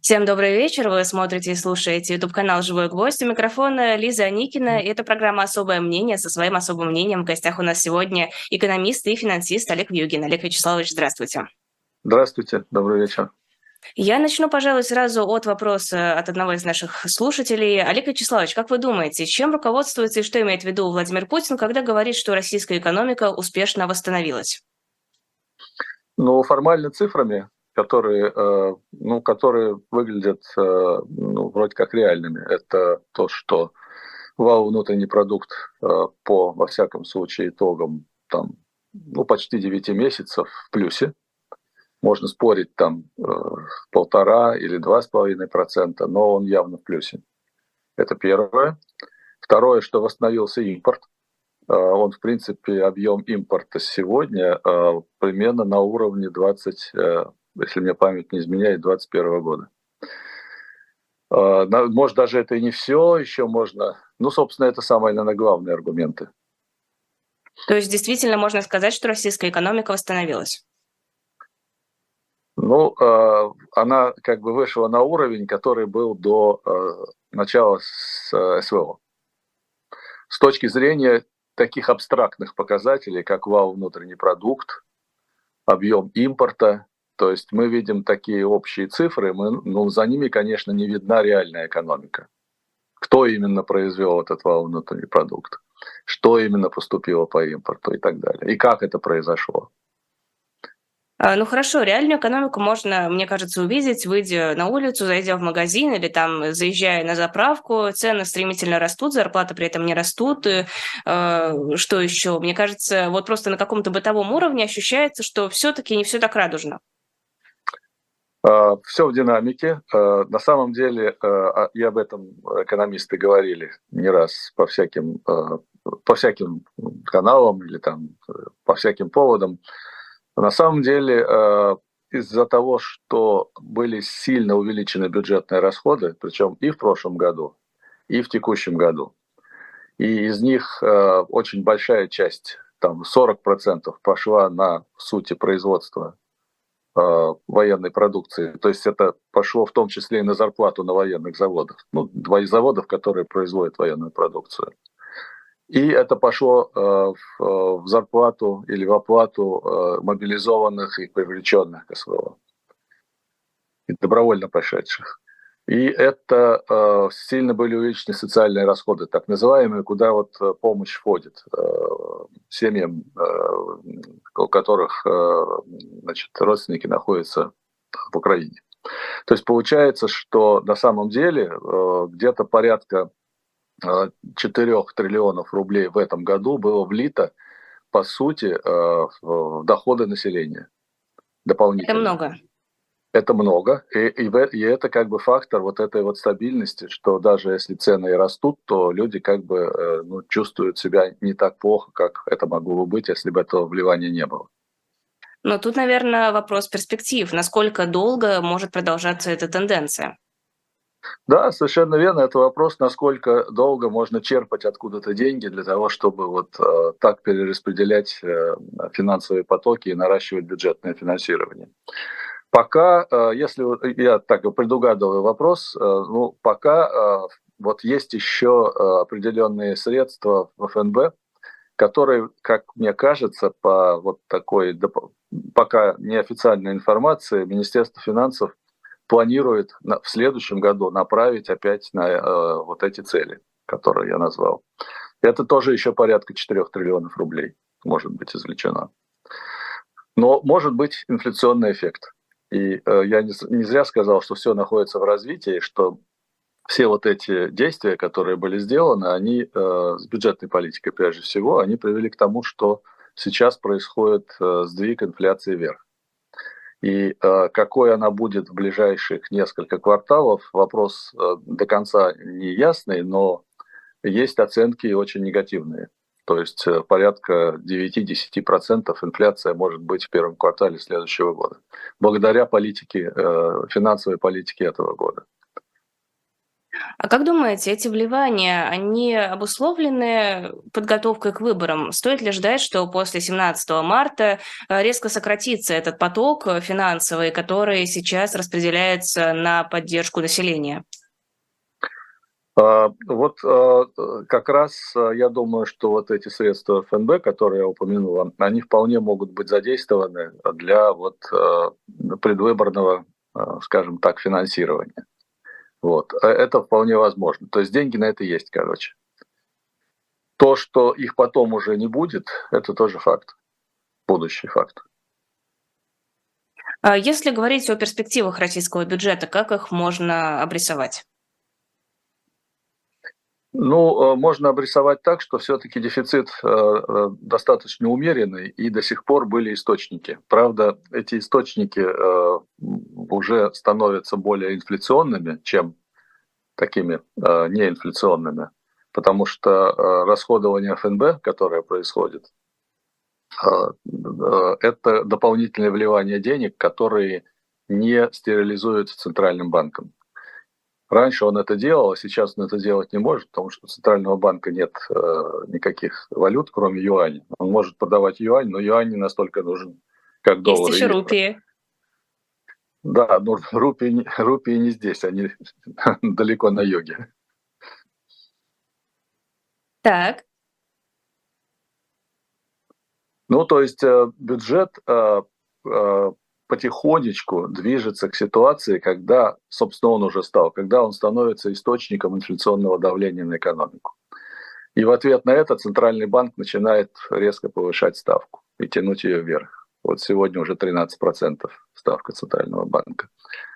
Всем добрый вечер. Вы смотрите и слушаете YouTube-канал «Живой гвоздь». У микрофона Лиза Аникина. И это программа «Особое мнение». Со своим особым мнением в гостях у нас сегодня экономист и финансист Олег Вьюгин. Олег Вячеславович, здравствуйте. Здравствуйте. Добрый вечер. Я начну, пожалуй, сразу от вопроса от одного из наших слушателей. Олег Вячеславович, как вы думаете, чем руководствуется и что имеет в виду Владимир Путин, когда говорит, что российская экономика успешно восстановилась? Ну, формально цифрами, которые, э, ну, которые выглядят э, ну, вроде как реальными. Это то, что вал внутренний продукт э, по, во всяком случае, итогам там, ну, почти 9 месяцев в плюсе. Можно спорить там полтора или два с половиной процента, но он явно в плюсе. Это первое. Второе, что восстановился импорт. Он, в принципе, объем импорта сегодня примерно на уровне 20 если мне память не изменяет, 2021 года. А, может, даже это и не все, еще можно... Ну, собственно, это самые, наверное, главные аргументы. То есть действительно можно сказать, что российская экономика восстановилась? Ну, а, она как бы вышла на уровень, который был до а, начала СВО. С точки зрения таких абстрактных показателей, как вал внутренний продукт, объем импорта, то есть мы видим такие общие цифры, мы, ну, за ними, конечно, не видна реальная экономика. Кто именно произвел этот вал внутренний продукт, что именно поступило по импорту и так далее, и как это произошло. А, ну хорошо, реальную экономику можно, мне кажется, увидеть, выйдя на улицу, зайдя в магазин или там заезжая на заправку, цены стремительно растут, зарплаты при этом не растут. И, э, что еще? Мне кажется, вот просто на каком-то бытовом уровне ощущается, что все-таки не все так радужно. А, все в динамике. А, на самом деле, а, и об этом экономисты говорили не раз по всяким, по всяким каналам или там по всяким поводам. На самом деле, из-за того, что были сильно увеличены бюджетные расходы, причем и в прошлом году, и в текущем году, и из них очень большая часть, там 40% пошла на сути производства Э, военной продукции. То есть это пошло в том числе и на зарплату на военных заводах. Ну, два заводов, которые производят военную продукцию. И это пошло э, в, э, в зарплату или в оплату э, мобилизованных и привлеченных к СВО. И добровольно прошедших. И это э, сильно были увеличены социальные расходы, так называемые, куда вот э, помощь входит э, семьям, э, у которых э, значит, родственники находятся в Украине. То есть получается, что на самом деле э, где-то порядка э, 4 триллионов рублей в этом году было влито, по сути, э, в доходы населения дополнительно. Это много это много, и, и, и это как бы фактор вот этой вот стабильности, что даже если цены и растут, то люди как бы э, ну, чувствуют себя не так плохо, как это могло бы быть, если бы этого вливания не было. Но тут, наверное, вопрос перспектив. Насколько долго может продолжаться эта тенденция? Да, совершенно верно. Это вопрос, насколько долго можно черпать откуда-то деньги для того, чтобы вот э, так перераспределять э, финансовые потоки и наращивать бюджетное финансирование. Пока, э, если я так предугадываю вопрос, э, ну, пока э, вот есть еще определенные средства в ФНБ, которые, как мне кажется, по вот такой пока неофициальной информации, Министерство финансов планирует в следующем году направить опять на вот эти цели, которые я назвал. Это тоже еще порядка 4 триллионов рублей может быть извлечено. Но может быть инфляционный эффект. И э, я не, не зря сказал, что все находится в развитии, что все вот эти действия, которые были сделаны, они э, с бюджетной политикой прежде всего, они привели к тому, что сейчас происходит э, сдвиг инфляции вверх. И э, какой она будет в ближайших несколько кварталов, вопрос э, до конца не ясный, но есть оценки очень негативные. То есть э, порядка 9-10% инфляция может быть в первом квартале следующего года, благодаря политике, э, финансовой политике этого года. А как думаете, эти вливания, они обусловлены подготовкой к выборам? Стоит ли ждать, что после 17 марта э, резко сократится этот поток финансовый, который сейчас распределяется на поддержку населения? А, вот а, как раз я думаю, что вот эти средства ФНБ, которые я упомянул, они вполне могут быть задействованы для вот предвыборного, скажем так, финансирования. Вот. Это вполне возможно. То есть деньги на это есть, короче. То, что их потом уже не будет, это тоже факт. Будущий факт. А если говорить о перспективах российского бюджета, как их можно обрисовать? Ну, э, можно обрисовать так, что все-таки дефицит э, достаточно умеренный, и до сих пор были источники. Правда, эти источники уже становятся более инфляционными, чем такими неинфляционными, потому что расходование ФНБ, которое происходит, это дополнительное вливание денег, которые не стерилизуются Центральным банком. Раньше он это делал, а сейчас он это делать не может, потому что у Центрального банка нет э, никаких валют, кроме юаня. Он может продавать юань, но юань не настолько нужен, как доллар. Есть еще рупии. Да, но рупии, рупии не здесь, они далеко на юге. Так. Ну, то есть э, бюджет э, э, потихонечку движется к ситуации, когда, собственно, он уже стал, когда он становится источником инфляционного давления на экономику. И в ответ на это Центральный банк начинает резко повышать ставку и тянуть ее вверх. Вот сегодня уже 13% ставка Центрального банка.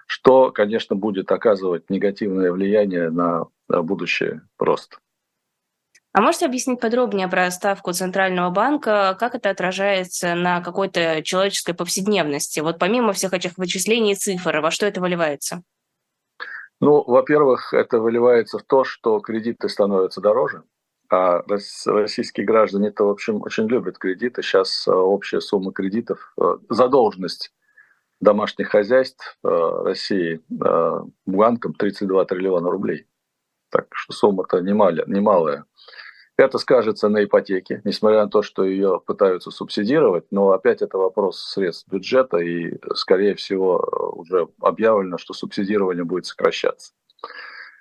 Что, конечно, будет оказывать негативное влияние на будущее рост. А можете объяснить подробнее про ставку Центрального банка, как это отражается на какой-то человеческой повседневности? Вот помимо всех этих вычислений и цифр, во что это выливается? Ну, во-первых, это выливается в то, что кредиты становятся дороже, а российские граждане это, в общем, очень любят кредиты. Сейчас э, общая сумма кредитов, э, задолженность домашних хозяйств э, России банкам 32 триллиона рублей. Так что сумма-то немалая. Это скажется на ипотеке, несмотря на то, что ее пытаются субсидировать, но опять это вопрос средств бюджета, и, скорее всего, уже объявлено, что субсидирование будет сокращаться.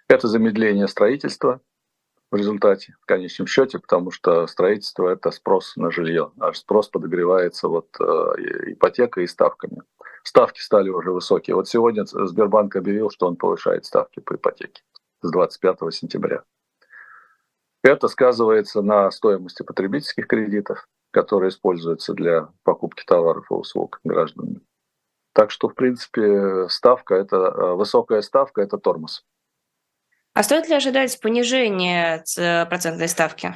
Это замедление строительства в результате, в конечном счете, потому что строительство – это спрос на жилье, а спрос подогревается вот э, ипотекой и ставками. Ставки стали уже высокие. Вот сегодня Сбербанк объявил, что он повышает ставки по ипотеке с 25 сентября. Это сказывается на стоимости потребительских кредитов, которые используются для покупки товаров и услуг гражданами. Так что, в принципе, ставка это э, высокая ставка это тормоз. А стоит ли ожидать понижения процентной ставки?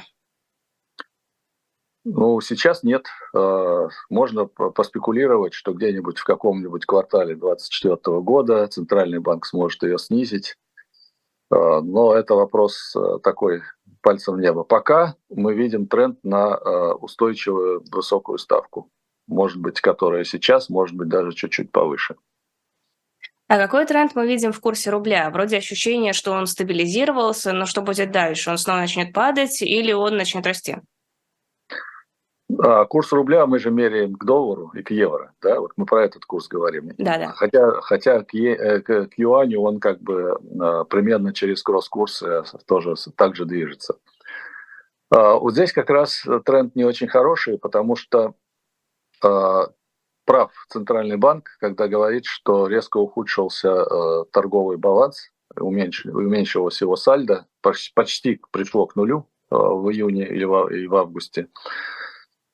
Ну, сейчас нет. Э, можно поспекулировать, что где-нибудь в каком-нибудь квартале 2024 года Центральный банк сможет ее снизить. Э, но это вопрос такой пальцем в небо. Пока мы видим тренд на э, устойчивую высокую ставку, может быть, которая сейчас, может быть, даже чуть-чуть повыше. А какой тренд мы видим в курсе рубля? Вроде ощущение, что он стабилизировался, но что будет дальше? Он снова начнет падать или он начнет расти? А, курс рубля мы же меряем к доллару и к евро, да, вот мы про этот курс говорим. Да, да. Хотя, хотя к, е, к, к юаню он как бы а, примерно через кросс-курсы тоже также движется. А, вот здесь как раз тренд не очень хороший, потому что прав Центральный банк, когда говорит, что резко ухудшился торговый баланс, уменьшилось, уменьшилось его сальдо, почти, почти пришло к нулю в июне или в, и в августе.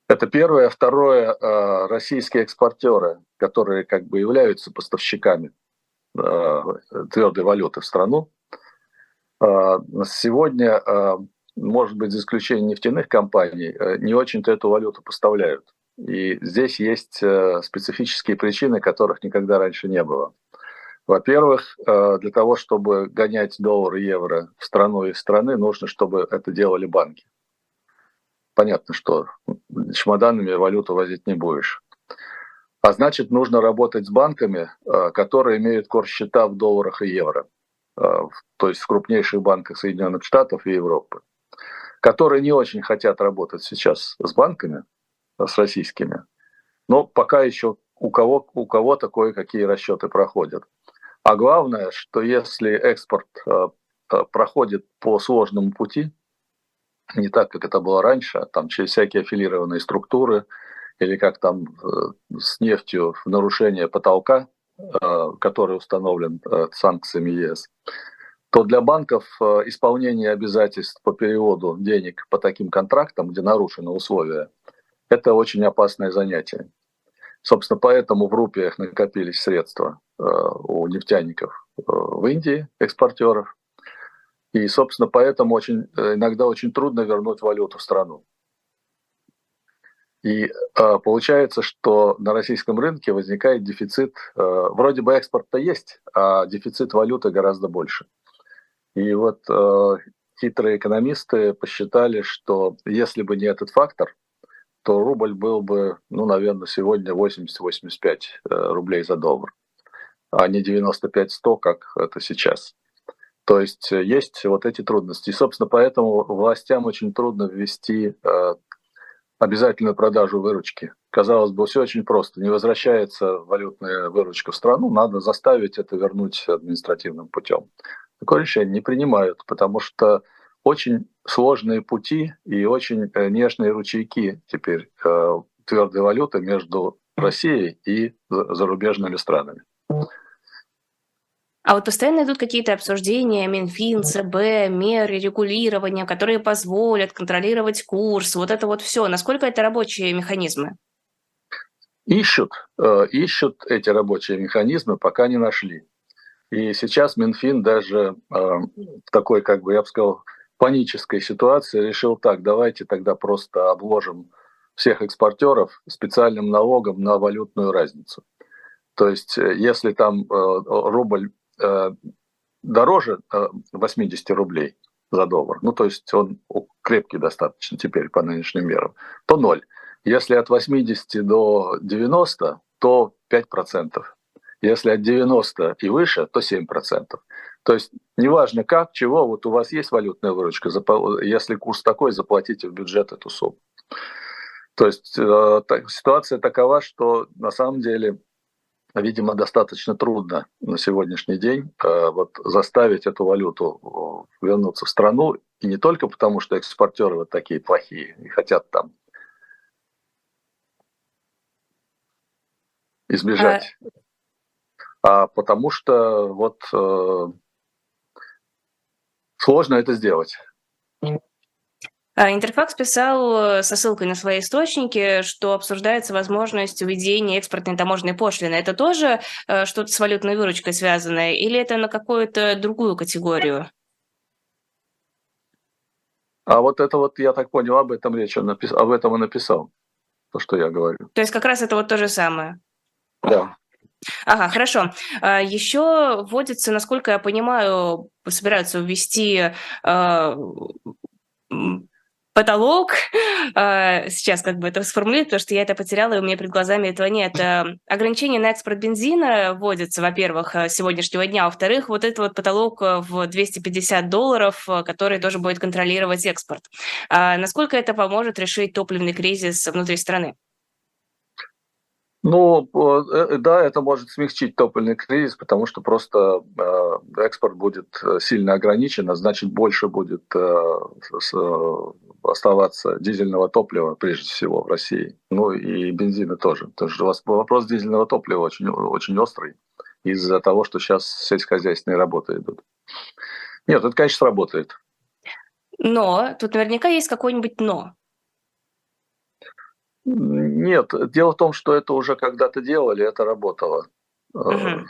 Это первое. Второе, э, российские экспортеры, которые как бы являются поставщиками э, твердой валюты в страну, э, сегодня, может быть, за исключением нефтяных компаний, не очень-то эту валюту поставляют. И здесь есть специфические причины, которых никогда раньше не было. Во-первых, для того, чтобы гонять доллар и евро в страну и страны, нужно, чтобы это делали банки понятно, что чемоданами валюту возить не будешь. А значит, нужно работать с банками, э, которые имеют курс счета в долларах и евро. то есть в крупнейших банках Соединенных Штатов и Европы, которые не очень хотят работать сейчас с банками, с российскими, но пока еще у кого у кого-то кое-какие расчеты проходят. А главное, что если экспорт э, э, проходит по сложному пути, не так, как это было раньше, там через всякие аффилированные структуры, или как там э, с нефтью в нарушение потолка, который установлен санкциями ЕС, то для банков исполнение обязательств по переводу денег по таким контрактам, где нарушены условия, это очень опасное занятие. Собственно, поэтому в рупиях накопились средства э, у нефтяников э, в Индии, экспортеров. И, собственно, поэтому очень, э, иногда очень трудно вернуть валюту в страну. И получается, что на российском рынке возникает дефицит. Вроде бы экспорт-то есть, а дефицит валюты гораздо больше. И вот хитрые экономисты посчитали, что если бы не этот фактор, то рубль был бы, ну, наверное, сегодня 80-85 э, рублей за доллар, а не 95-100, как это сейчас. То есть э, есть вот эти трудности. И, собственно, поэтому властям очень трудно ввести э, обязательную продажу выручки. Казалось бы, все очень просто. Не возвращается валютная выручка в страну, надо заставить это вернуть административным путем. Такое решение не принимают, потому что очень сложные пути и очень э, нежные ручейки теперь твердой валюты между Россией и зарубежными странами. А вот постоянно идут какие-то обсуждения, Минфин, ЦБ, меры регулирования, которые позволят контролировать курс, вот это вот все. Насколько это рабочие механизмы? Ищут, э, ищут эти рабочие механизмы, пока не нашли. И сейчас Минфин даже в такой, как бы я бы сказал, панической ситуации решил так, давайте тогда просто обложим всех экспортеров специальным налогом на валютную разницу. То есть э, если там э, рубль э, дороже 80 рублей за доллар, ну то есть он крепкий достаточно теперь по нынешним мерам, то ноль. Если от 80 до 90, то 5%. Если от 90 и выше, то 7%. То есть неважно как, чего, вот у вас есть валютная выручка, если курс такой, заплатите в бюджет эту сумму. То есть э, так, ситуация такова, что на самом деле, видимо, достаточно трудно на сегодняшний день э, вот, заставить эту валюту э, вернуться в страну. И не только потому, что экспортеры вот такие плохие и хотят там избежать, а, а потому что вот э, сложно это сделать. А, Интерфакс писал э, со ссылкой на свои источники, что обсуждается возможность введения экспортной таможенной пошлины. Это тоже э, что-то с валютной выручкой связанное или это на какую-то другую категорию? А вот это вот, я так понял, об этом речь, он напис... об этом и написал, то, что я говорю. То есть как раз это вот то же самое? Да. Ага, хорошо. А, Еще вводится, насколько я понимаю, собираются ввести а, потолок, а, сейчас как бы это сформулировать, потому что я это потеряла, и у меня перед глазами этого нет. Ограничение на экспорт бензина вводится, во-первых, с сегодняшнего дня, а во-вторых, вот этот вот потолок в 250 долларов, который тоже будет контролировать экспорт. Насколько это поможет решить топливный кризис внутри страны? Ну, э, да, это может смягчить топливный кризис, потому что просто э, экспорт будет э, сильно ограничен, а значит больше будет оставаться дизельного топлива, прежде всего, в России. Ну и бензина тоже. Потому что вопрос дизельного топлива очень, очень острый из-за того, что сейчас сельскохозяйственные работы идут. Нет, это, конечно, сработает. Но тут наверняка есть какое-нибудь «но». Нет, дело в том, что это уже когда-то делали, это работало. Угу.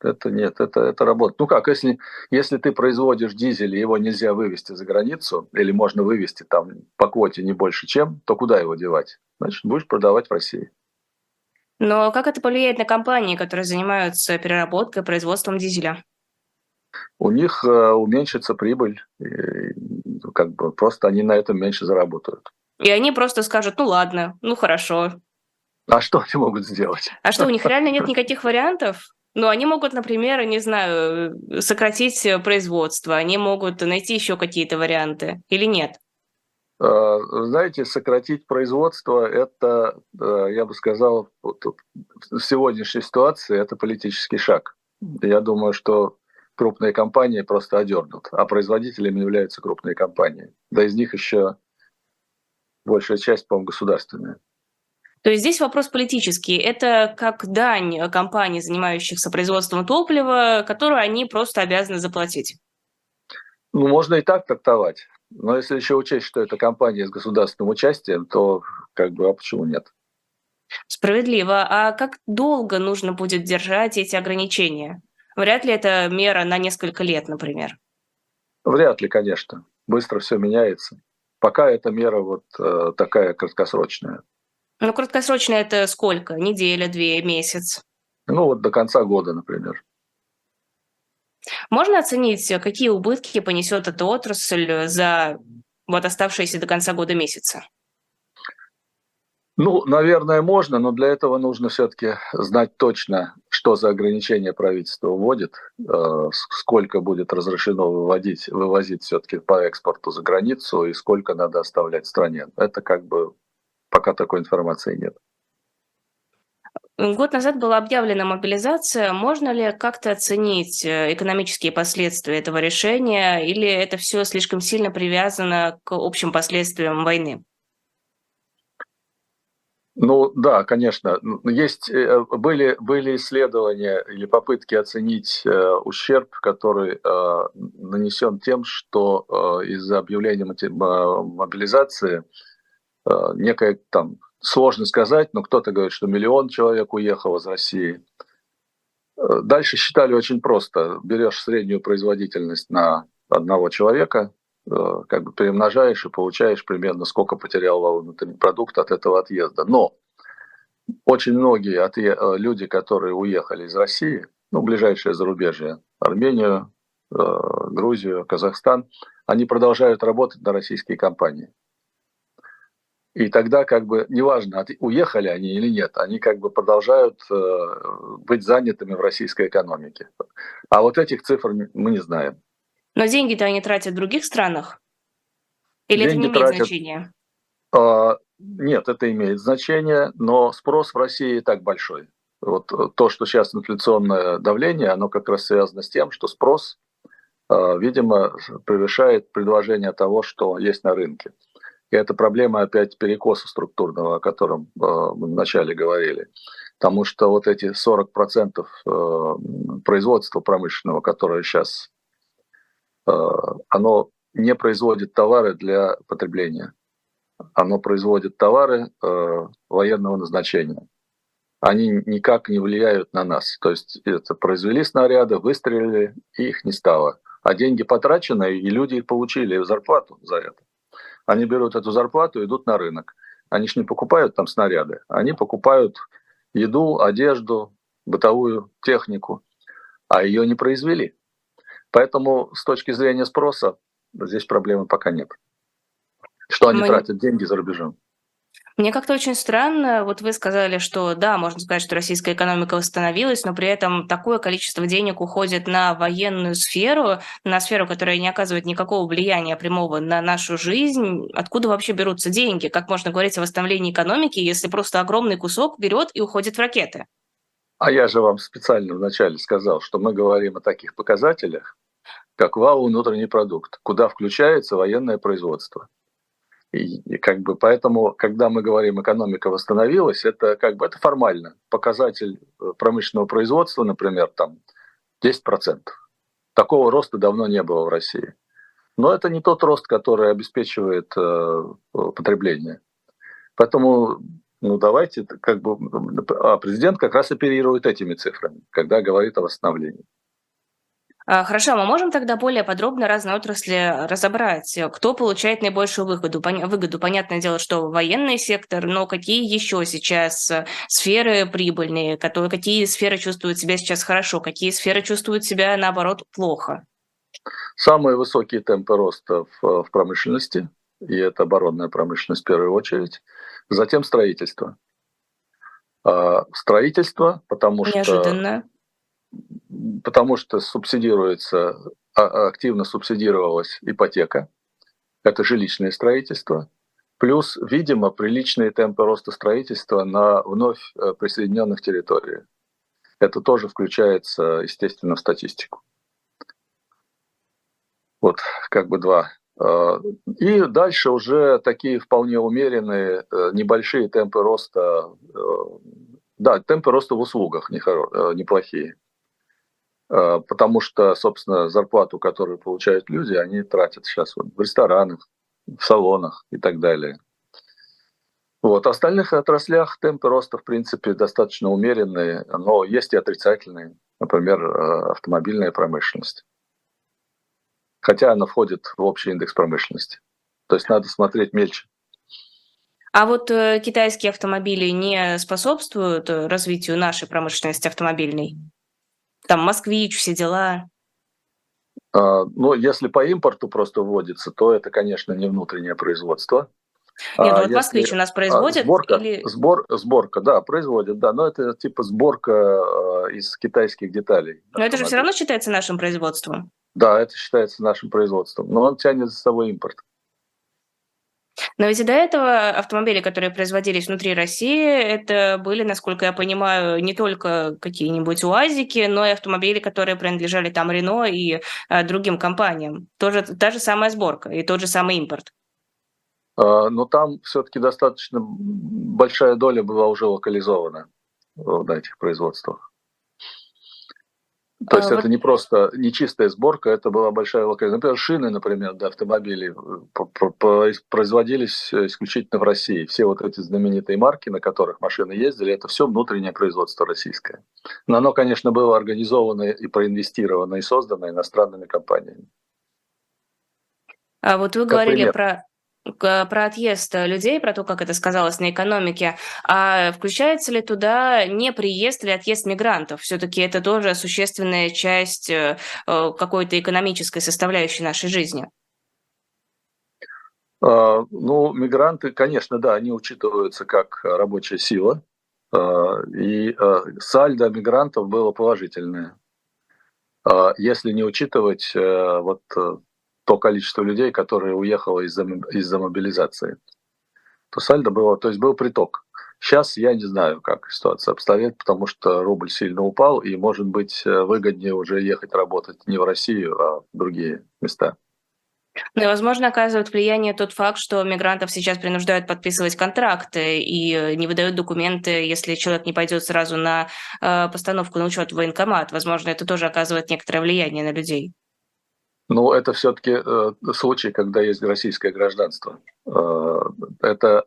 Это нет, это, это работает. Ну как, если, если ты производишь дизель, и его нельзя вывести за границу, или можно вывести там по квоте не больше чем, то куда его девать? Значит, будешь продавать в России. Но как это повлияет на компании, которые занимаются переработкой, производством дизеля? У них э, уменьшится прибыль, и, как бы просто они на этом меньше заработают. И они просто скажут, ну ладно, ну хорошо. А что они могут сделать? А что, у них реально нет никаких вариантов? Но они могут, например, не знаю, сократить производство, они могут найти еще какие-то варианты или нет? Э, знаете, сократить производство – это, э, я бы сказал, в сегодняшней ситуации это политический шаг. Я думаю, что крупные компании просто одернут, а производителями являются крупные компании. Да из них еще большая часть, по-моему, государственная. То есть здесь вопрос политический. Это как дань компаний, занимающихся производством топлива, которую они просто обязаны заплатить. Ну, можно и так трактовать. Но если еще учесть, что это компания с государственным участием, то как бы, а почему нет? Справедливо. А как долго нужно будет держать эти ограничения? Вряд ли это мера на несколько лет, например. Вряд ли, конечно. Быстро все меняется. Пока эта мера вот э, такая краткосрочная. Ну, краткосрочная это сколько? Неделя, две, месяц? Ну, вот до конца года, например. Можно оценить, какие убытки понесет эта отрасль за вот оставшиеся до конца года месяца? Ну, наверное, можно, но для этого нужно все-таки знать точно, что за ограничения правительство вводит, э, сколько будет разрешено выводить, вывозить все-таки по экспорту за границу и сколько надо оставлять в стране. Это как бы пока такой информации нет. Год назад была объявлена мобилизация. Можно ли как-то оценить э, экономические последствия этого решения, или это все слишком сильно привязано к общим последствиям войны? Ну да, конечно. Есть, э, были, были исследования или попытки оценить э, ущерб, который э, нанесен тем, что э, из-за объявления мобилизации э, некая там сложно сказать, но кто-то говорит, что миллион человек уехал из России. Э, дальше считали очень просто. Берешь среднюю производительность на одного человека, как бы перемножаешь и получаешь примерно сколько потерял продукт от этого отъезда. Но очень многие отъе... Э, люди, которые уехали из России, ну, ближайшее зарубежье, Армению, Грузию, Казахстан, они продолжают работать на российские компании. И тогда как бы неважно, уехали они или нет, они как бы продолжают э, быть занятыми в российской экономике. А вот этих цифр мы не знаем. Но деньги-то они тратят в других странах? Или деньги это не имеет тратят... значения? А, нет, это имеет значение, но спрос в России и так большой. Вот то, что сейчас инфляционное давление, оно как раз связано с тем, что спрос, э, видимо, превышает предложение того, что есть на рынке. И это проблема опять перекоса структурного, о котором э, мы вначале говорили. Потому что вот эти 40% э, производства промышленного, которое сейчас, э, оно не производит товары для потребления. Оно производит товары э, военного назначения. Они никак не влияют на нас. То есть это произвели снаряды, выстрелили, и их не стало. А деньги потрачены, и люди их получили зарплату за это. Они берут эту зарплату и идут на рынок. Они же не покупают там снаряды, они покупают еду, одежду, бытовую технику, а ее не произвели. Поэтому с точки зрения спроса здесь проблемы пока нет. Что они Мы... тратят деньги за рубежом? Мне как-то очень странно, вот вы сказали, что да, можно сказать, что российская экономика восстановилась, но при этом такое количество денег уходит на военную сферу, на сферу, которая не оказывает никакого влияния прямого на нашу жизнь. Откуда вообще берутся деньги? Как можно говорить о восстановлении экономики, если просто огромный кусок берет и уходит в ракеты? А я же вам специально вначале сказал, что мы говорим о таких показателях, как вал внутренний продукт, куда включается военное производство. И, как бы поэтому, когда мы говорим, экономика восстановилась, это как бы это формально. Показатель э, промышленного производства, например, там 10%. Такого роста давно не было в России. Но это не тот рост, который обеспечивает э, потребление. Поэтому, ну давайте, как бы, а президент как раз оперирует этими цифрами, когда говорит о восстановлении. А, хорошо, мы можем тогда более подробно разные отрасли разобрать. Кто получает наибольшую выгоду? выгоду? Понятное дело, что военный сектор, но какие еще сейчас сферы прибыльные, которые, какие сферы чувствуют себя сейчас хорошо, какие сферы чувствуют себя, наоборот, плохо? Самые высокие темпы роста в, в промышленности, и это оборонная промышленность в первую очередь. Затем строительство. А, строительство, потому Неожиданно. что потому что субсидируется, а, активно субсидировалась ипотека, это жилищное строительство, плюс, видимо, приличные темпы роста строительства на вновь э, присоединенных территориях. Это тоже включается, естественно, в статистику. Вот как бы два. Э, и дальше уже такие вполне умеренные, э, небольшие темпы роста. Да, темпы роста в услугах неплохие. Э, потому что, собственно, зарплату, которую получают люди, они тратят сейчас вот в ресторанах, в салонах и так далее. Вот. В остальных отраслях темпы роста, в принципе, достаточно умеренные, но есть и отрицательные, например, э, автомобильная промышленность. Хотя она входит в общий индекс промышленности. То есть надо смотреть мельче. А вот э, китайские автомобили не способствуют развитию нашей промышленности автомобильной? там москвич, все дела? А, ну, если по импорту просто вводится, то это, конечно, не внутреннее производство. Нет, ну а вот москвич у нас а, производят? Сборка, или... сбор, сборка, да, производят, да, но это типа сборка э, из китайских деталей. Но это же все равно считается нашим производством. Да, это считается нашим производством, но он тянет за собой импорт. Но ведь до этого автомобили, которые производились внутри России, это были, насколько я понимаю, не только какие-нибудь УАЗики, но и автомобили, которые принадлежали там Рено и а, другим компаниям. Тоже, та же самая сборка и тот же самый импорт. А, но там все-таки достаточно большая доля была уже локализована на этих производствах. То есть а, это вот... не просто не чистая сборка, это была большая локализация. Например, шины, например, да, автомобили э, производились исключительно в России. Все вот эти знаменитые марки, на которых машины ездили, это все внутреннее производство российское. Но оно, конечно, было организовано и проинвестировано и создано иностранными компаниями. А вот вы как говорили пример. про про отъезд людей, про то, как это сказалось на экономике, а включается ли туда не приезд или отъезд мигрантов? Все-таки это тоже существенная часть э, какой-то экономической составляющей нашей жизни. А, ну, мигранты, конечно, да, они учитываются как рабочая сила, а, и а, сальдо мигрантов было положительное. Если не учитывать э, вот э, то количество людей, которое уехало из-за из мобилизации. То сальдо было, то есть был приток. Сейчас я не знаю, как ситуация обстоит, потому что рубль сильно упал, и, может быть, э, выгоднее уже ехать работать не в Россию, а в другие места. Ну возможно, оказывает влияние тот факт, что мигрантов сейчас принуждают подписывать контракты и э, не выдают документы, если человек не пойдет сразу на э, постановку на учет в военкомат. Возможно, это тоже оказывает некоторое влияние на людей. Ну, это все-таки э, случай, когда есть российское гражданство. Э, это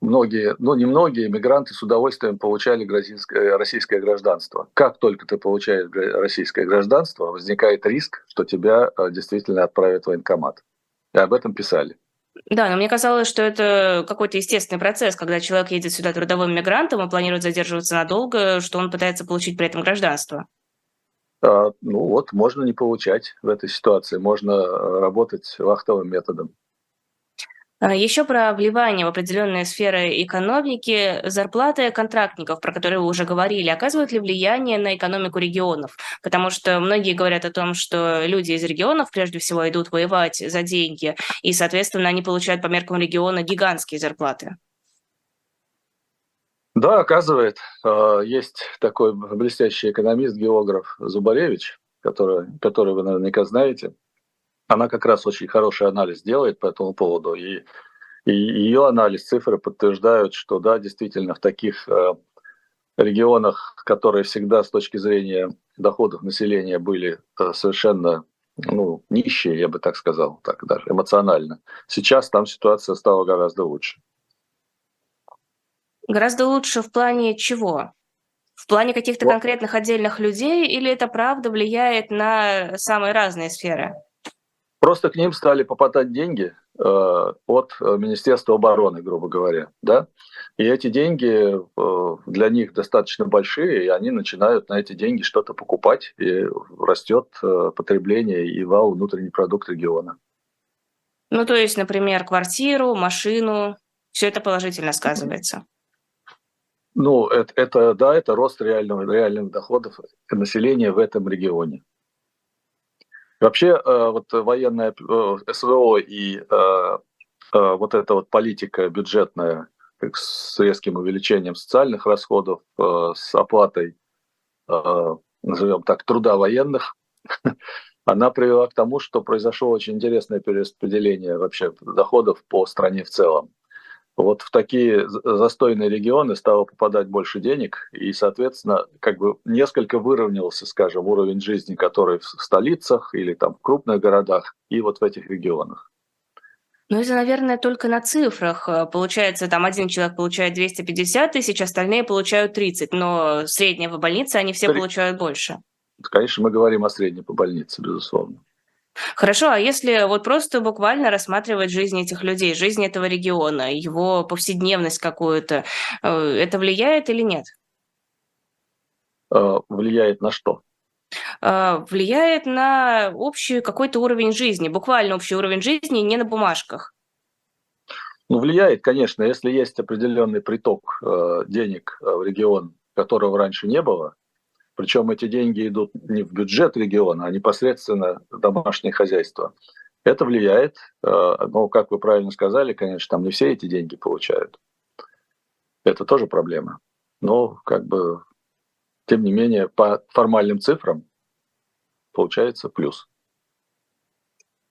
многие, ну не многие мигранты с удовольствием получали российское, гражданство. Как только ты получаешь российское гражданство, возникает риск, что тебя э, действительно отправят в военкомат. И об этом писали. Да, но мне казалось, что это какой-то естественный процесс, когда человек едет сюда трудовым мигрантом и планирует задерживаться надолго, что он пытается получить при этом гражданство. А, ну вот, можно не получать в этой ситуации, можно э, работать вахтовым методом. А, Еще про вливание в определенные сферы экономики. Зарплаты контрактников, про которые вы уже говорили, оказывают ли влияние на экономику регионов? Потому что многие говорят о том, что люди из регионов прежде всего идут воевать за деньги, и, соответственно, они получают по меркам региона гигантские зарплаты. Да, оказывает. А, есть такой блестящий экономист, географ Зубаревич, который, который вы наверняка знаете. Она как раз очень хороший анализ делает по этому поводу. И, и ее анализ, цифры подтверждают, что да, действительно, в таких а, регионах, которые всегда с точки зрения доходов населения были а, совершенно ну, нищие, я бы так сказал, так даже эмоционально. Сейчас там ситуация стала гораздо лучше. Гораздо лучше в плане чего? В плане каких-то конкретных отдельных людей или это правда влияет на самые разные сферы? Просто к ним стали попадать деньги э, от э, Министерства обороны, грубо говоря, да, и эти деньги э, для них достаточно большие, и они начинают на эти деньги что-то покупать, и растет э, потребление и вал внутренний продукт региона. Ну, то есть, например, квартиру, машину, все это положительно сказывается. Ну, это, это да, это рост реального, реальных доходов населения в этом регионе. Вообще, э, вот военная э, СВО и э, вот эта вот политика бюджетная с резким увеличением социальных расходов, с оплатой, назовем так, труда военных, она привела к тому, что произошло очень интересное перераспределение вообще доходов по стране в целом вот в такие застойные регионы стало попадать больше денег, и, соответственно, как бы несколько выровнялся, скажем, уровень жизни, который в столицах или там в крупных городах, и вот в этих регионах. Ну, это, наверное, только на цифрах. Получается, там один человек получает 250 тысяч, остальные получают 30, но средняя по больнице они все 3... получают больше. Конечно, мы говорим о средней по больнице, безусловно. Хорошо, а если вот просто буквально рассматривать жизнь этих людей, жизнь этого региона, его повседневность какую-то, э, это влияет или нет? Э, влияет на что? Э, влияет на общий какой-то уровень жизни, буквально общий уровень жизни, не на бумажках. Ну, влияет, конечно, если есть определенный приток денег в регион, которого раньше не было, причем эти деньги идут не в бюджет региона, а непосредственно в домашнее хозяйство. Это влияет, э, но, как вы правильно сказали, конечно, там не все эти деньги получают. Это тоже проблема. Но, как бы, тем не менее, по формальным цифрам получается плюс.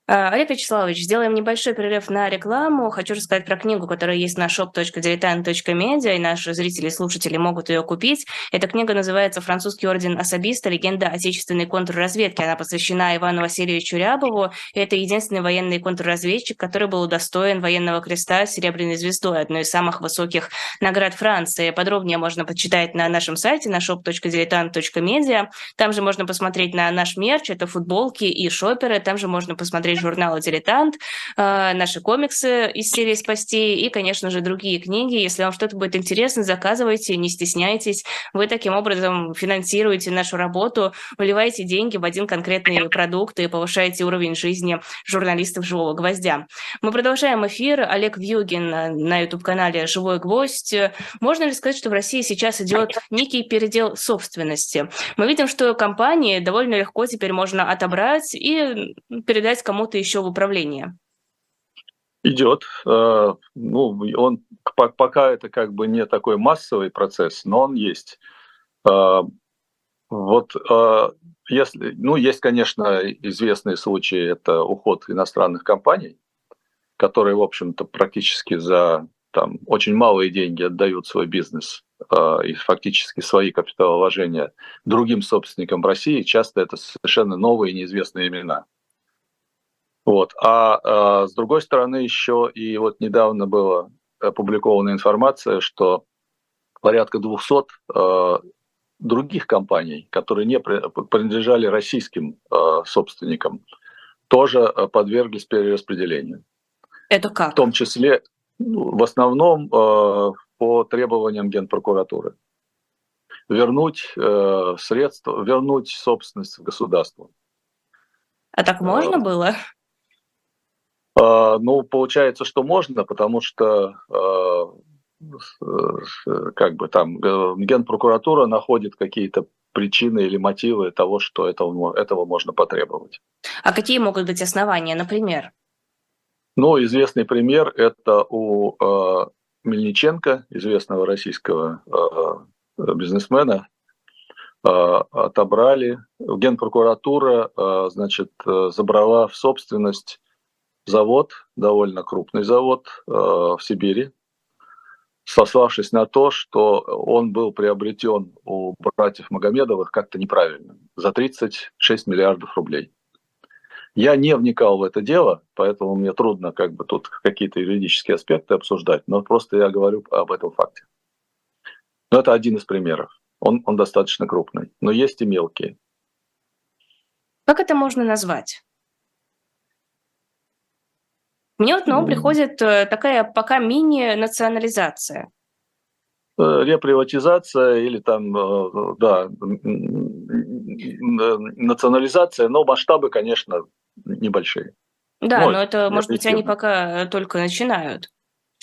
А, Олег Вячеславович, сделаем небольшой перерыв на рекламу. Хочу рассказать про книгу, которая есть на shop.diletant.media, и наши зрители и слушатели могут ее купить. Эта книга называется «Французский орден особиста. Легенда отечественной контрразведки». Она посвящена Ивану Васильевичу Рябову. Это единственный военный контрразведчик, который был удостоен военного креста с серебряной звездой, одной из самых высоких наград Франции. Подробнее можно почитать на нашем сайте на shop.diletant.media. Там же можно посмотреть на наш мерч, это футболки и шоперы. Там же можно посмотреть серии журнала «Дилетант», э, наши комиксы из серии «Спасти» и, конечно же, другие книги. Если вам что-то будет интересно, заказывайте, не стесняйтесь. Вы таким образом финансируете нашу работу, вливаете деньги в один конкретный продукт и повышаете уровень жизни журналистов «Живого гвоздя». Мы продолжаем эфир. Олег Вьюгин на YouTube-канале «Живой гвоздь». Можно ли сказать, что в России сейчас идет некий передел собственности? Мы видим, что компании довольно легко теперь можно отобрать и передать кому кому-то еще в управление? Идет. Э, ну, он пока это как бы не такой массовый процесс, но он есть. Э, вот э, если, ну, есть, конечно, известные случаи, это уход иностранных компаний, которые, в общем-то, практически за там, очень малые деньги отдают свой бизнес и фактически свои капиталовложения другим собственникам России. Часто это совершенно новые неизвестные имена. Вот. А, а с другой стороны еще и вот недавно была опубликована информация, что порядка 200 э, других компаний, которые не принадлежали российским э, собственникам, тоже э, подверглись перераспределению. Это как? В том числе, ну, в основном э, по требованиям Генпрокуратуры. Вернуть э, средства, вернуть собственность в государство. А так можно э, было? А, ну, получается, что можно, потому что а, как бы там генпрокуратура находит какие-то причины или мотивы того, что этого, этого можно потребовать. А какие могут быть основания, например? Ну, известный пример – это у э, Мельниченко, известного российского э, бизнесмена, э, отобрали. Генпрокуратура, э, значит, забрала в собственность завод, довольно крупный завод э, в Сибири, сославшись на то, что он был приобретен у братьев Магомедовых как-то неправильно, за 36 миллиардов рублей. Я не вникал в это дело, поэтому мне трудно как бы тут какие-то юридические аспекты обсуждать, но просто я говорю об этом факте. Но это один из примеров. Он, он достаточно крупный, но есть и мелкие. Как это можно назвать? Мне вот на ум приходит э, такая пока мини-национализация. Э, реприватизация или там, э, да, национализация, но масштабы, конечно, небольшие. Да, ну, но это, может быть, они пока только начинают.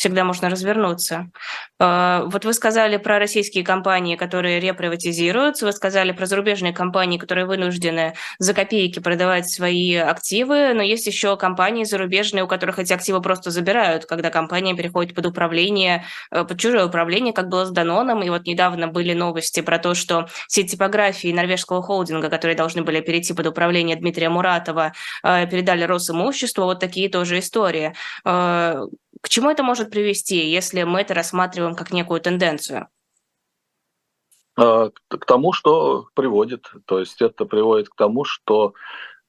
Всегда можно развернуться. А, вот вы сказали про российские компании, которые реприватизируются, вы сказали про зарубежные компании, которые вынуждены за копейки продавать свои активы, но есть еще компании зарубежные, у которых эти активы просто забирают, когда компания переходит под управление, э, под чужое управление, как было с Даноном, и вот недавно были новости про то, что сеть типографии норвежского холдинга, которые должны были перейти под управление Дмитрия Муратова, э, передали Росимущество, вот такие тоже истории. К чему это может привести, если мы это рассматриваем как некую тенденцию? А, к тому, что приводит. То есть это приводит к тому, что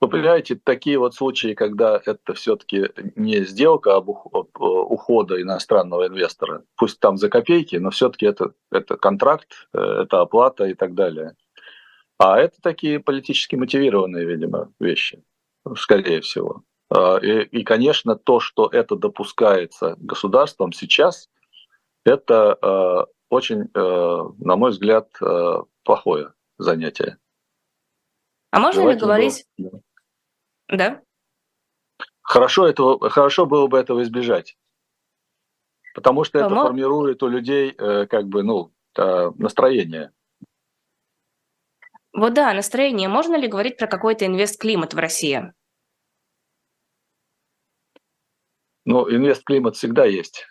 вы понимаете, такие вот случаи, когда это все-таки не сделка об ухода иностранного инвестора, пусть там за копейки, но все-таки это, это контракт, э, это оплата и так далее. А это такие политически мотивированные, видимо, вещи, скорее всего. А, и, и, конечно, то, что это допускается государством сейчас, это э, очень, э, на мой взгляд, э, плохое занятие. А можно Давайте ли говорить... Было... Да. Хорошо, этого, хорошо было бы этого избежать. Потому что это формирует у людей э, как бы, ну, э, настроение. Вот да, настроение. Можно ли говорить про какой-то инвест-климат в России? Ну, инвест-климат всегда есть.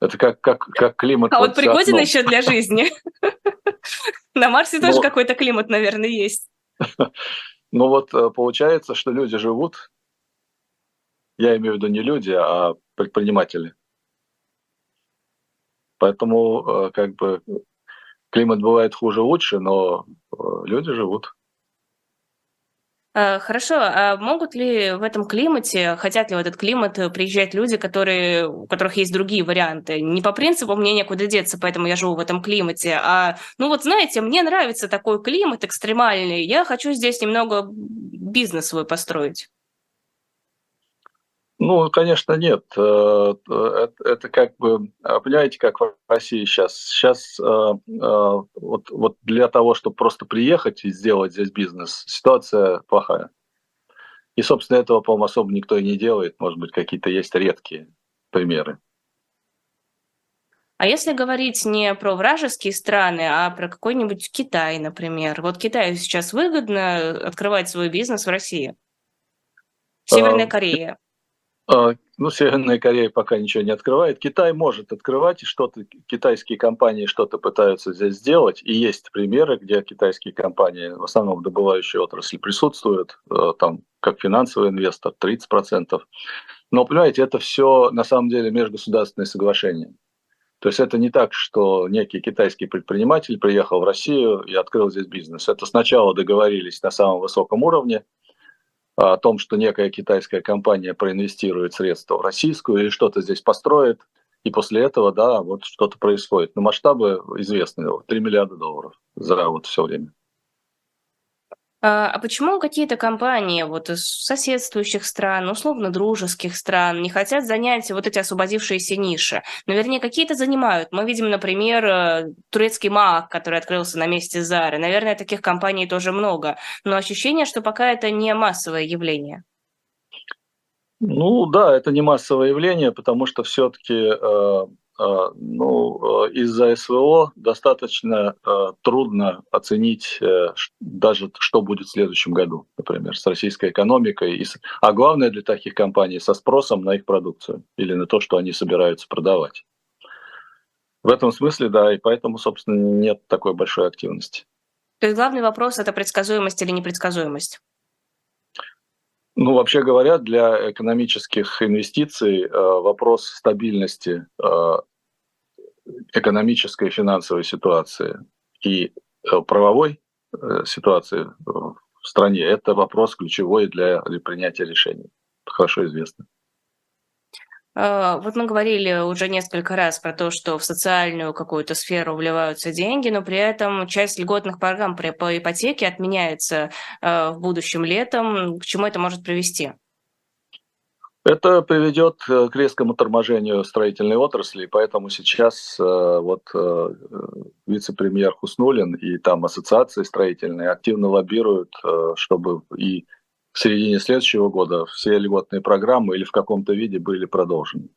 Это как, как, как климат. А вот пригоден еще для жизни. На Марсе тоже какой-то климат, наверное, есть. Ну вот э, получается, что люди живут, я имею в виду не люди, а предприниматели. Поэтому э, как бы климат бывает хуже, лучше, но э, люди живут. Э, хорошо, а могут ли в этом климате, хотят ли в этот климат э, приезжать люди, которые, у которых есть другие варианты? Не по принципу «мне некуда деться, поэтому я живу в этом климате», а, ну вот знаете, мне нравится такой климат экстремальный, я хочу здесь немного бизнес свой построить. Ну, конечно, нет. Э, это, это как бы, а, понимаете, как в России сейчас. Сейчас вот, вот для того, чтобы просто приехать и сделать здесь бизнес, ситуация плохая. И, собственно, этого, по-моему, особо никто и не делает. Может быть, какие-то есть редкие примеры. А если говорить не про вражеские страны, а про какой-нибудь Китай, например. Вот Китаю сейчас выгодно открывать свой бизнес в России. Северная а, Корея. А, ну, Северная Корея пока ничего не открывает. Китай может открывать, и что-то китайские компании что-то пытаются здесь сделать. И есть примеры, где китайские компании, в основном в добывающей отрасли, присутствуют, э, там, как финансовый инвестор, 30%. Но, понимаете, это все на самом деле межгосударственные соглашения. То есть это не так, что некий китайский предприниматель приехал в Россию и открыл здесь бизнес. Это сначала договорились на самом высоком уровне, о том, что некая китайская компания проинвестирует средства в российскую или что-то здесь построит, и после этого, да, вот что-то происходит. Но масштабы известны, 3 миллиарда долларов за вот все время. А, а почему какие-то компании вот из соседствующих стран, условно дружеских стран, не хотят занять вот эти освободившиеся ниши? Наверное, какие-то занимают. Мы видим, например, э, турецкий МАК, который открылся на месте Зары. Наверное, таких компаний тоже много. Но ощущение, что пока это не массовое явление. Ну да, это не массовое явление, потому что все-таки э, ну, а, из-за СВО достаточно а, трудно оценить э, даже, что будет в следующем году, например, с российской экономикой. А главное для таких компаний со спросом на их продукцию или на то, что они собираются продавать. В этом смысле, да, и поэтому, собственно, нет такой большой активности. То есть главный вопрос – это предсказуемость или непредсказуемость? Ну, вообще говоря, для экономических инвестиций э, вопрос стабильности э, экономической и финансовой ситуации и э, правовой ситуации в стране – это вопрос ключевой для принятия решений. Хорошо известно. А, вот мы говорили уже несколько раз про то, что в социальную какую-то сферу вливаются деньги, но при этом часть льготных программ по ипотеке отменяется а, в будущем летом. К чему это может привести? Это приведет э, к резкому торможению строительной отрасли, поэтому сейчас э, вот э, вице-премьер Хуснулин и там ассоциации строительные активно лоббируют, чтобы и в середине следующего года все льготные программы или в каком-то виде были продолжены.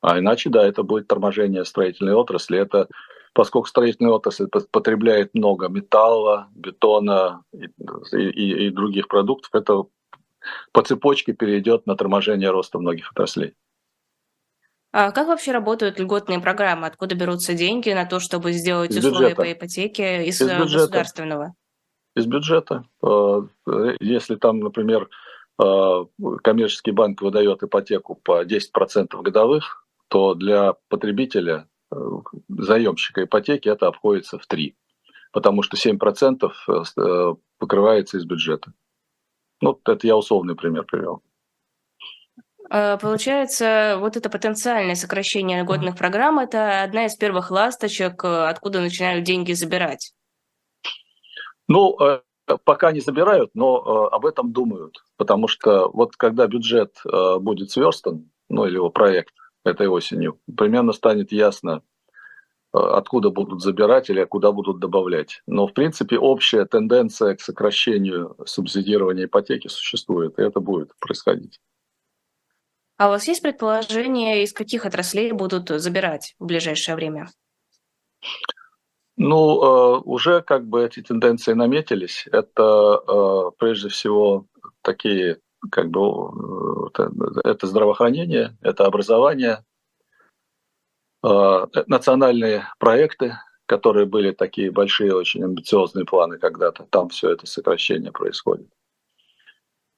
А иначе, да, это будет торможение строительной отрасли. Это поскольку строительная отрасль потребляет много металла, бетона и, и, и других продуктов, это по цепочке перейдет на торможение роста многих отраслей. А как вообще работают льготные программы? Откуда берутся деньги на то, чтобы сделать из условия бюджета. по ипотеке из, из э, государственного? Из бюджета. Э, если там, например, э, коммерческий банк выдает ипотеку по 10% годовых, то для потребителя, заемщика ипотеки, это обходится в 3, потому что 7% покрывается из бюджета. Ну, это я условный пример привел. Э, получается, вот это потенциальное сокращение льготных программ – это одна из первых ласточек, э, откуда начинают деньги забирать. Ну, э, пока не забирают, но об этом думают. Потому что вот когда бюджет будет сверстан, ну или его проект этой осенью, примерно станет ясно, откуда будут забирать или куда будут добавлять. Но, в принципе, общая тенденция к сокращению субсидирования ипотеки существует, и это будет происходить. А у вас есть предположение, из каких отраслей будут забирать в ближайшее время? Ну, э, уже как бы эти тенденции наметились. Это э, прежде всего такие, как бы, э, это здравоохранение, это образование, национальные проекты, которые были такие большие, очень амбициозные планы когда-то. Там все это сокращение происходит.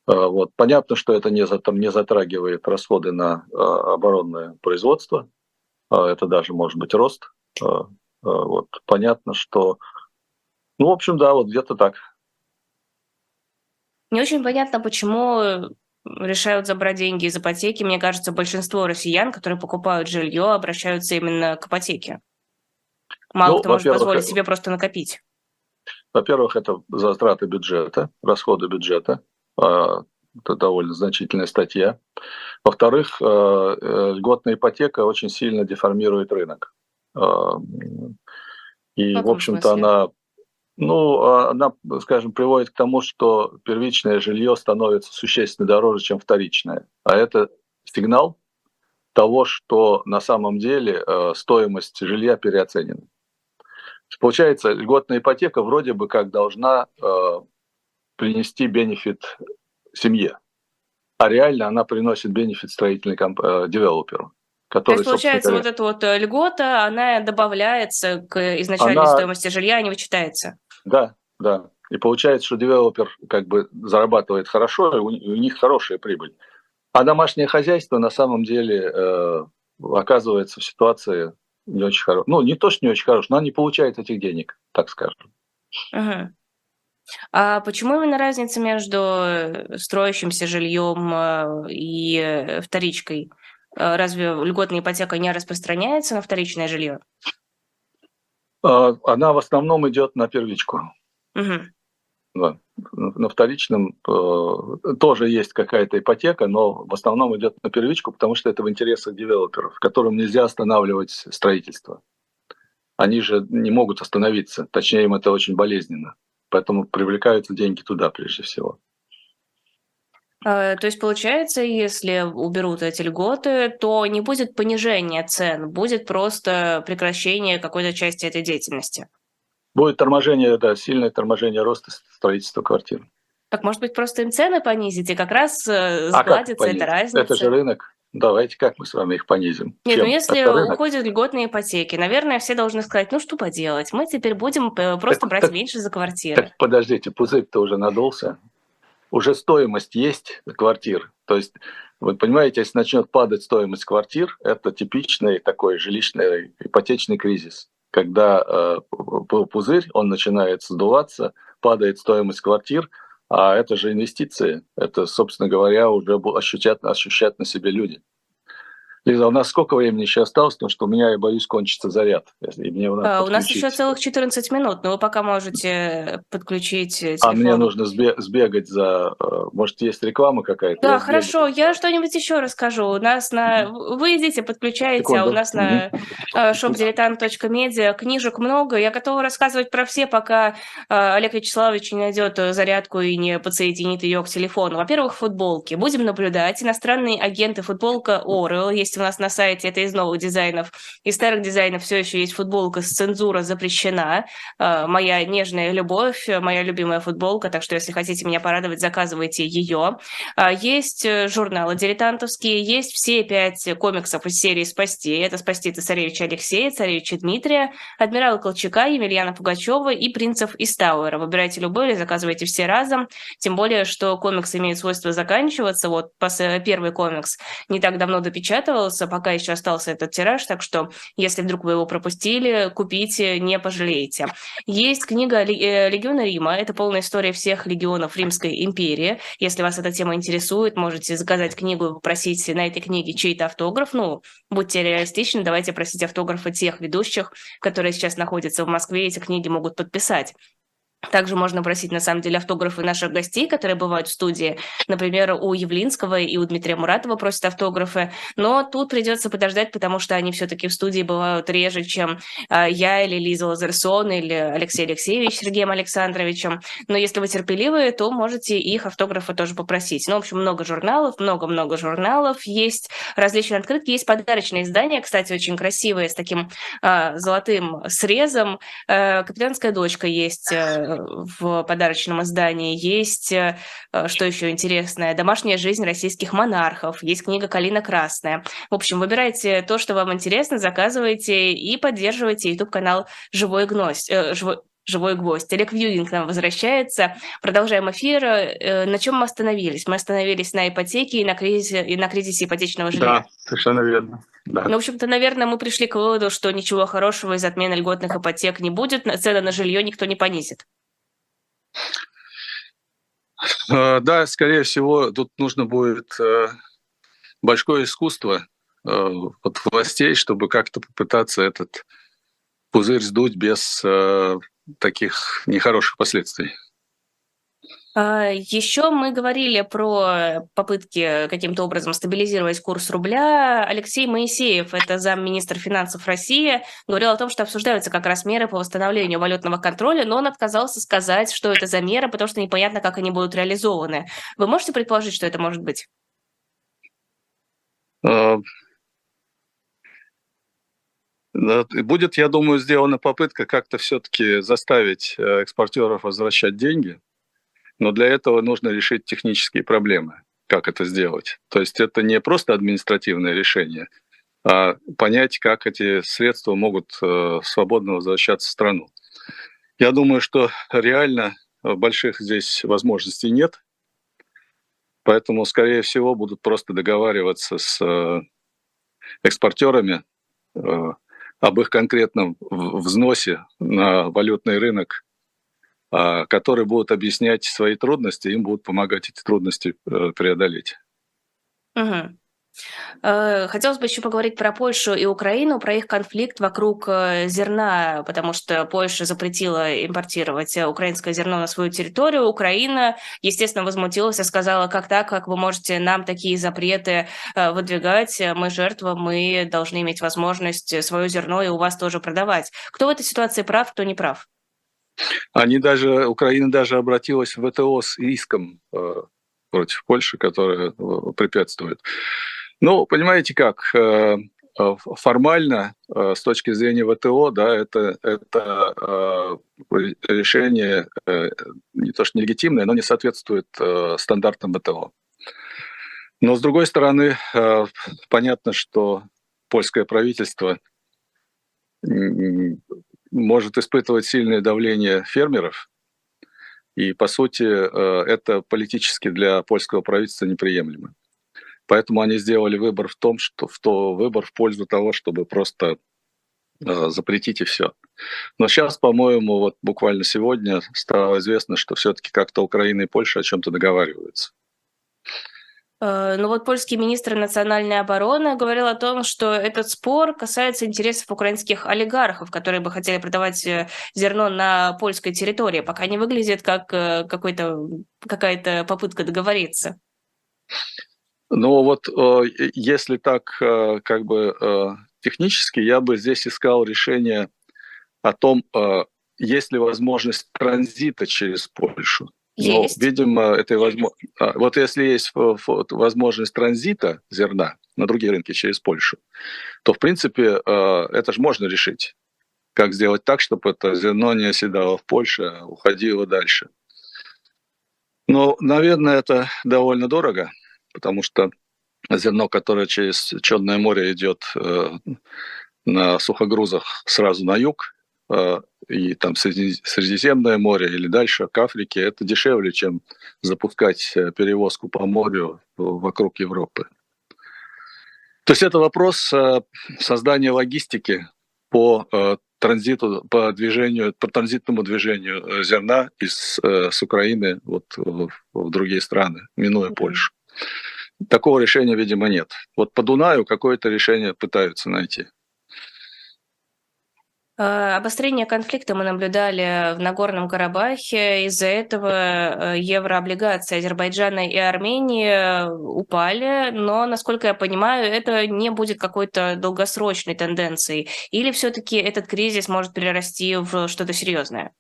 Вот. Понятно, что это не, там, не затрагивает расходы на оборонное производство, это даже может быть рост. Вот. Понятно, что, ну, в общем, да, вот где-то так. Не очень понятно, почему решают забрать деньги из ипотеки. Мне кажется, большинство россиян, которые покупают жилье, обращаются именно к ипотеке. Мало ну, кто может позволить себе просто накопить. Во-первых, это затраты бюджета, расходы бюджета. Это довольно значительная статья. Во-вторых, э, э, льготная ипотека очень сильно деформирует рынок. А, и, в, в общем-то, она, ну, она, скажем, приводит к тому, что первичное жилье становится существенно дороже, чем вторичное. А это сигнал того, что на самом деле э, стоимость жилья переоценена. Получается, льготная ипотека вроде бы как должна принести бенефит семье, а реально она приносит бенефит строительной комп... э, девелоперу. Который, То есть, получается, говоря, вот эта вот э, льгота, она добавляется к изначальной она... стоимости жилья, а не вычитается? Да, да. И получается, что девелопер как бы зарабатывает хорошо, и у, у них хорошая прибыль. А домашнее хозяйство на самом деле э, оказывается в ситуации не очень хорошей. Ну, не то, что не очень хорошей, но она не получает этих денег, так скажем. Угу. А почему именно разница между э, строящимся жильем э, и вторичкой? Разве льготная ипотека не распространяется на вторичное жилье? А, она в основном идет на первичку. Угу. Да. На вторичном э, тоже есть какая-то ипотека, но в основном идет на первичку, потому что это в интересах девелоперов, которым нельзя останавливать строительство. Они же не могут остановиться, точнее им это очень болезненно. Поэтому привлекаются деньги туда прежде всего. А, то есть получается, если уберут эти льготы, то не будет понижения цен, будет просто прекращение какой-то части этой деятельности. Будет торможение, да, сильное торможение роста строительства квартир. Так, может быть, просто им цены понизить, и как раз э, сгладится а эта разница? Это же рынок. Давайте как мы с вами их понизим? Нет, Чем? ну если уходят льготные ипотеки, наверное, все должны сказать, ну что поделать, мы теперь будем э, просто так, брать так, меньше за квартиры. Так, подождите, пузырь-то уже надулся. Уже стоимость есть квартир. То есть, вы понимаете, если начнет падать стоимость квартир, это типичный такой жилищный ипотечный кризис. Когда э, пузырь, он начинает сдуваться, падает стоимость квартир – а это же инвестиции. Это, собственно говоря, уже ощутят, ощущать на себе люди. Лиза, у нас сколько времени еще осталось, потому что у меня, я боюсь, кончится заряд. И мне а, у нас еще целых 14 минут, но вы пока можете подключить телефон. А мне нужно сбегать за... Э, может, есть реклама какая-то? Да, я хорошо, я что-нибудь еще расскажу. У нас на... Вы идите, подключаете, Секунду. а у нас на shopdiletant.media книжек много. Я готова рассказывать про все, пока э, Олег Вячеславович не найдет зарядку и не подсоединит ее к телефону. Во-первых, футболки. Будем наблюдать. Иностранные агенты футболка Орел есть есть у нас на сайте, это из новых дизайнов. Из старых дизайнов все еще есть футболка с цензура запрещена. Э, моя нежная любовь, моя любимая футболка, так что если хотите меня порадовать, заказывайте ее. Э, есть журналы дилетантовские, есть все пять комиксов из серии «Спасти». Это «Спасти цесаревича Алексея», «Царевича Дмитрия», «Адмирала Колчака», Емельяна Пугачева и «Принцев из Тауэра». Выбирайте любой или заказывайте все разом. Тем более, что комиксы имеют свойство заканчиваться. Вот первый комикс не так давно допечатывался, пока еще остался этот тираж, так что если вдруг вы его пропустили, купите, не пожалеете. Есть книга э, «Легионы Рима». Это полная история всех легионов Римской империи. Если вас эта тема интересует, можете заказать книгу и попросить на этой книге чей-то автограф. Ну, будьте реалистичны, давайте просить автографы тех ведущих, которые сейчас находятся в Москве, эти книги могут подписать. Также можно просить, на самом деле, автографы наших гостей, которые бывают в студии. Например, у Явлинского и у Дмитрия Муратова просят автографы. Но тут придется подождать, потому что они все-таки в студии бывают реже, чем э, я или Лиза Лазерсон или Алексей Алексеевич с Сергеем Александровичем. Но если вы терпеливые, то можете их автографы тоже попросить. Ну, в общем, много журналов, много-много журналов. Есть различные открытки, есть подарочные издания, кстати, очень красивые, с таким э, золотым срезом. Э, «Капитанская дочка» есть в подарочном издании. Есть, э, что еще интересное, «Домашняя жизнь российских монархов», есть книга «Калина красная». В общем, выбирайте то, что вам интересно, заказывайте и поддерживайте YouTube-канал «Живой гвоздь». Э, живой, «Живой гвоздь». Олег Вьюдин к нам возвращается. Продолжаем эфир. Э, на чем мы остановились? Мы остановились на ипотеке и на кризисе, и на кризисе ипотечного жилья. Да, совершенно верно. Да. Ну, в общем-то, наверное, мы пришли к выводу, что ничего хорошего из отмены льготных ипотек не будет, цены на жилье никто не понизит. Э, да, скорее всего, тут нужно будет э, большое искусство э, от властей, чтобы как-то попытаться этот пузырь сдуть без таких нехороших последствий. А, Еще мы говорили про попытки каким-то образом стабилизировать курс рубля. Алексей Моисеев, это замминистра финансов России, говорил о том, что обсуждаются как раз меры по восстановлению валютного контроля, но он отказался сказать, что это за меры, потому что непонятно, как они будут реализованы. Вы можете предположить, что это может быть? А, будет, я думаю, сделана попытка как-то все-таки заставить э, экспортеров возвращать деньги – но для этого нужно решить технические проблемы. Как это сделать? То есть это не просто административное решение, а понять, как эти средства могут э, свободно возвращаться в страну. Я думаю, что реально больших здесь возможностей нет, поэтому, скорее всего, будут просто договариваться с э, экспортерами э, об их конкретном взносе на валютный рынок которые будут объяснять свои трудности, им будут помогать эти трудности э, преодолеть. Угу. Хотелось бы еще поговорить про Польшу и Украину, про их конфликт вокруг э, зерна, потому что Польша запретила импортировать украинское зерно на свою территорию. Украина, естественно, возмутилась и сказала, как так, как вы можете нам такие запреты выдвигать, мы жертва, мы должны иметь возможность свое зерно и у вас тоже продавать. Кто в этой ситуации прав, кто не прав? Они даже, Украина даже обратилась в ВТО с иском э, против Польши, которая э, препятствует. Ну, понимаете как, э, формально, с точки зрения ВТО, да, это, это решение не то что нелегитимное, но не соответствует стандартам ВТО. Но, с другой стороны, понятно, что польское правительство может испытывать сильное давление фермеров, и, по сути, э, это политически для польского правительства неприемлемо. Поэтому они сделали выбор в том, что в то выбор в пользу того, чтобы просто э, запретить и все. Но сейчас, по-моему, вот буквально сегодня стало известно, что все-таки как-то Украина и Польша о чем-то договариваются. Э, ну вот польский министр национальной обороны говорил о том, что этот спор касается интересов украинских олигархов, которые бы хотели продавать э, зерно на польской территории, пока не выглядит как э, какой-то, какая-то попытка договориться. Ну вот если так как бы технически, я бы здесь искал решение о том, есть ли возможность транзита через Польшу. Есть. Но, видимо, этой возможно... вот если есть возможность транзита зерна, на другие рынки через Польшу, то, в принципе, э, это же можно решить. Как сделать так, чтобы это зерно не оседало в Польше, а уходило дальше. Но, наверное, это довольно дорого, потому что зерно, которое через Черное море идет э, на сухогрузах сразу на юг, и там Средиземное море или дальше к Африке, это дешевле, чем запускать э, перевозку по морю вокруг Европы. То есть это вопрос создания логистики по транзиту, по движению, по транзитному движению зерна из с Украины вот в, в другие страны, минуя Польшу. Такого решения, видимо, нет. Вот по Дунаю какое-то решение пытаются найти. А, обострение конфликта мы наблюдали в Нагорном Карабахе. Из-за этого э, еврооблигации Азербайджана и Армении упали, но, насколько я понимаю, это не будет какой-то долгосрочной тенденцией. Или все-таки этот кризис может перерасти в что-то серьезное?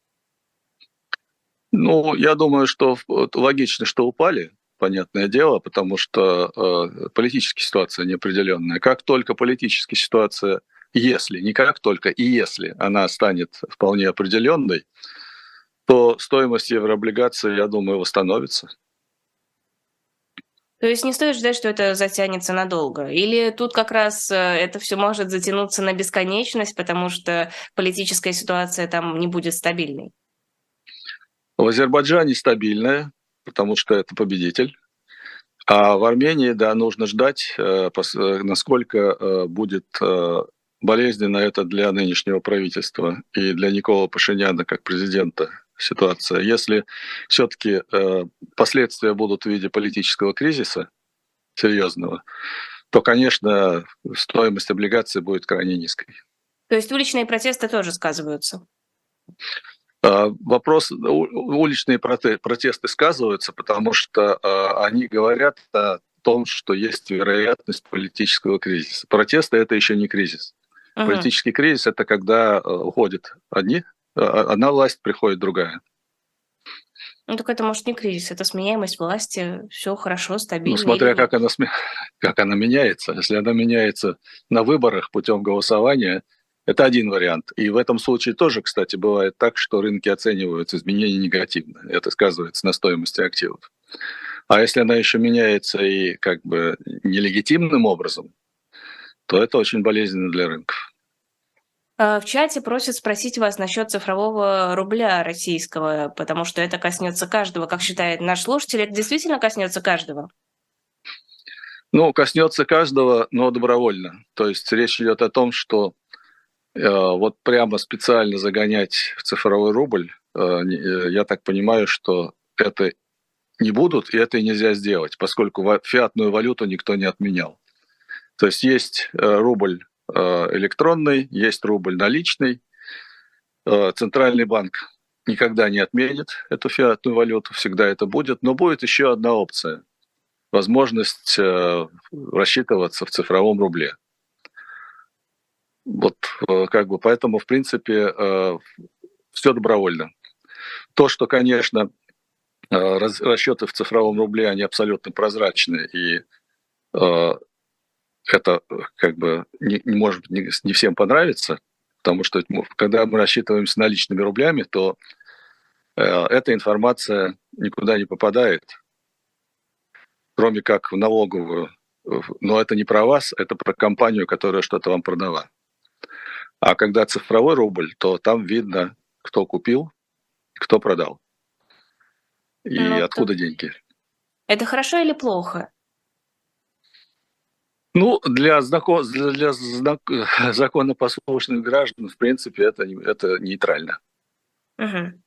Ну, я думаю, что логично, что упали, понятное дело, потому что э, политическая ситуация неопределенная. Как только политическая ситуация, если, не как только, и если она станет вполне определенной, то стоимость еврооблигаций, я думаю, восстановится. То есть не стоит ждать, что это затянется надолго? Или тут как раз э, это все может затянуться на бесконечность, потому что политическая ситуация там не будет стабильной? В Азербайджане стабильная, потому что это победитель. А в Армении, да, нужно ждать, э, э, насколько будет болезненно это для нынешнего правительства и для Никола Пашиняна как президента ситуация. Если все-таки последствия будут в виде политического кризиса серьезного, то, конечно, стоимость облигаций будет крайне низкой. То есть уличные протесты тоже сказываются? А, вопрос, уличные протесты сказываются, потому что а, они говорят о том, что есть вероятность политического кризиса. Протесты – это еще не кризис. Ага. Политический кризис – это когда а, уходят одни, одна власть, приходит другая. Ну, так это, может, не кризис, это сменяемость власти, все хорошо, стабильно. Ну, смотря как она, как она меняется. Если она меняется на выборах путем голосования – это один вариант. И в этом случае тоже, кстати, бывает так, что рынки оценивают изменения негативно. Это сказывается на стоимости активов. А если она еще меняется и как бы нелегитимным образом, то это очень болезненно для рынков. А, в чате просят спросить вас насчет цифрового рубля российского, потому что это коснется каждого. Как считает наш слушатель, это действительно коснется каждого? Ну, коснется каждого, но добровольно. То есть речь идет о том, что Э, вот прямо специально загонять в цифровой рубль, э, э, я так понимаю, что это не будут, и это и нельзя сделать, поскольку фиатную валюту никто не отменял. То есть есть рубль электронный, есть рубль наличный. Центральный банк никогда не отменит эту фиатную валюту, всегда это будет. Но будет еще одна опция – возможность рассчитываться в цифровом рубле. Вот э, как бы поэтому, в принципе, э, все добровольно. То, что, конечно, э, расчеты в цифровом рубле, они абсолютно прозрачны, и это как бы не, не может не, не всем понравиться, потому что когда мы рассчитываемся наличными рублями, то эта информация никуда не попадает, кроме как в налоговую. Но это не про вас, это про компанию, которая что-то вам продала. А когда цифровой рубль, то там видно, кто купил, кто продал. И ну, откуда то... деньги. Это хорошо или плохо? Ну, для, знако... для знак... законопослушных граждан, в принципе, это, это нейтрально. Угу.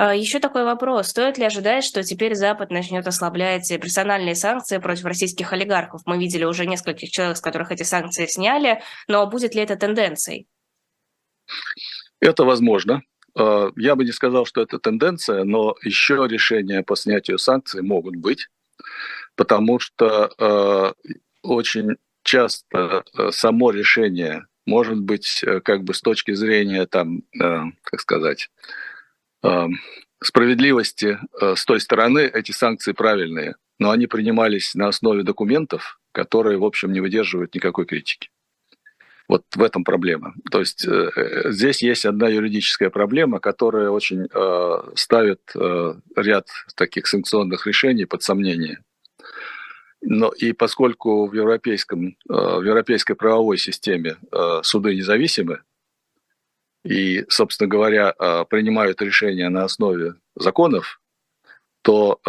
А, Еще такой вопрос. Стоит ли ожидать, что теперь Запад начнет ослаблять персональные санкции против российских олигархов? Мы видели уже нескольких человек, с которых эти санкции сняли, но будет ли это тенденцией? Это возможно. А, я бы не сказал, что это тенденция, но еще решения по снятию санкций могут быть, потому что а, очень часто само решение может быть э, как бы с точки зрения там, как сказать, справедливости э, с той стороны эти санкции правильные, но они принимались на основе документов, которые, в общем, не выдерживают никакой критики. Вот в этом проблема. То есть э, здесь есть одна юридическая проблема, которая очень э, ставит э, ряд таких санкционных решений под сомнение. Но и поскольку в, европейском, э, в европейской правовой системе э, суды независимы, и, собственно говоря, э, принимают решения на основе законов, то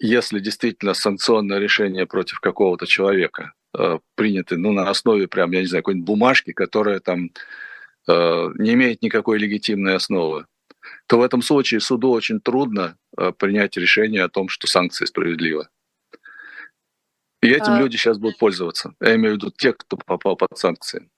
если действительно санкционное решение против какого-то человека приняты ну, на основе прям, я не знаю, какой-нибудь бумажки, которая там не имеет никакой легитимной основы, то в этом случае суду очень трудно принять решение о том, что санкции справедливы. И этим а... люди сейчас будут пользоваться. Я имею в виду те, кто попал под санкции.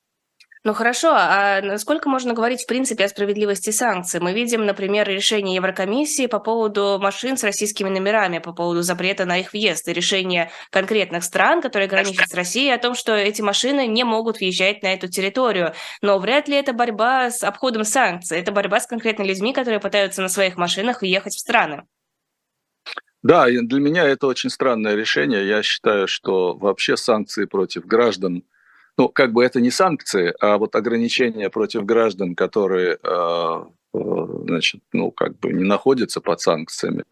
Ну хорошо, а насколько можно говорить в принципе о справедливости санкций? Мы видим, например, решение Еврокомиссии по поводу машин с российскими номерами, по поводу запрета на их въезд, и решение конкретных стран, которые граничат с Россией, о том, что эти машины не могут въезжать на эту территорию. Но вряд ли это борьба с обходом санкций, это борьба с конкретными людьми, которые пытаются на своих машинах въехать в страны. Да, для меня это очень странное решение. Я считаю, что вообще санкции против граждан, ну, как бы это не санкции, а вот ограничения против граждан, которые, а, э, значит, ну, как бы не находятся под санкциями,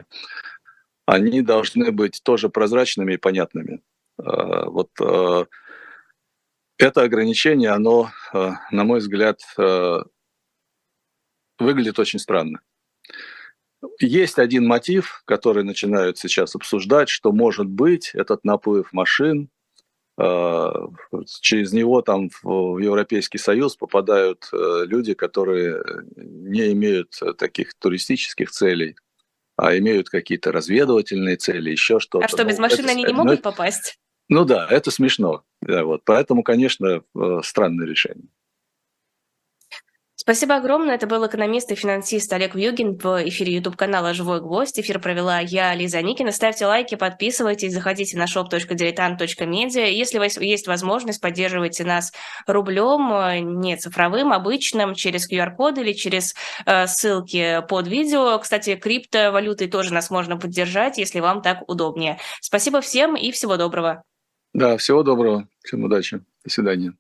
они должны быть тоже прозрачными и понятными. А, вот э, это ограничение, оно, на мой взгляд, выглядит очень странно. Есть один мотив, который начинают сейчас обсуждать, что может быть этот наплыв машин, э, через него там в Европейский Союз попадают э, люди, которые не имеют таких туристических целей, а имеют какие-то разведывательные цели, еще что-то. А что, без ну, машины это, они не могут попасть? Ну да, это смешно. Да, вот. Поэтому, конечно, э, странное решение. Спасибо огромное. Это был экономист и финансист Олег Вьюгин в эфире YouTube-канала «Живой гвоздь». Эфир провела я, Лиза Никина. Ставьте лайки, подписывайтесь, заходите на shop.diletant.media. Если у вас есть возможность, поддерживайте нас рублем, не цифровым, обычным, через QR-код или через э, ссылки под видео. Кстати, криптовалютой тоже нас можно поддержать, если вам так удобнее. Спасибо всем и всего доброго. Да, всего доброго. Всем удачи. До свидания.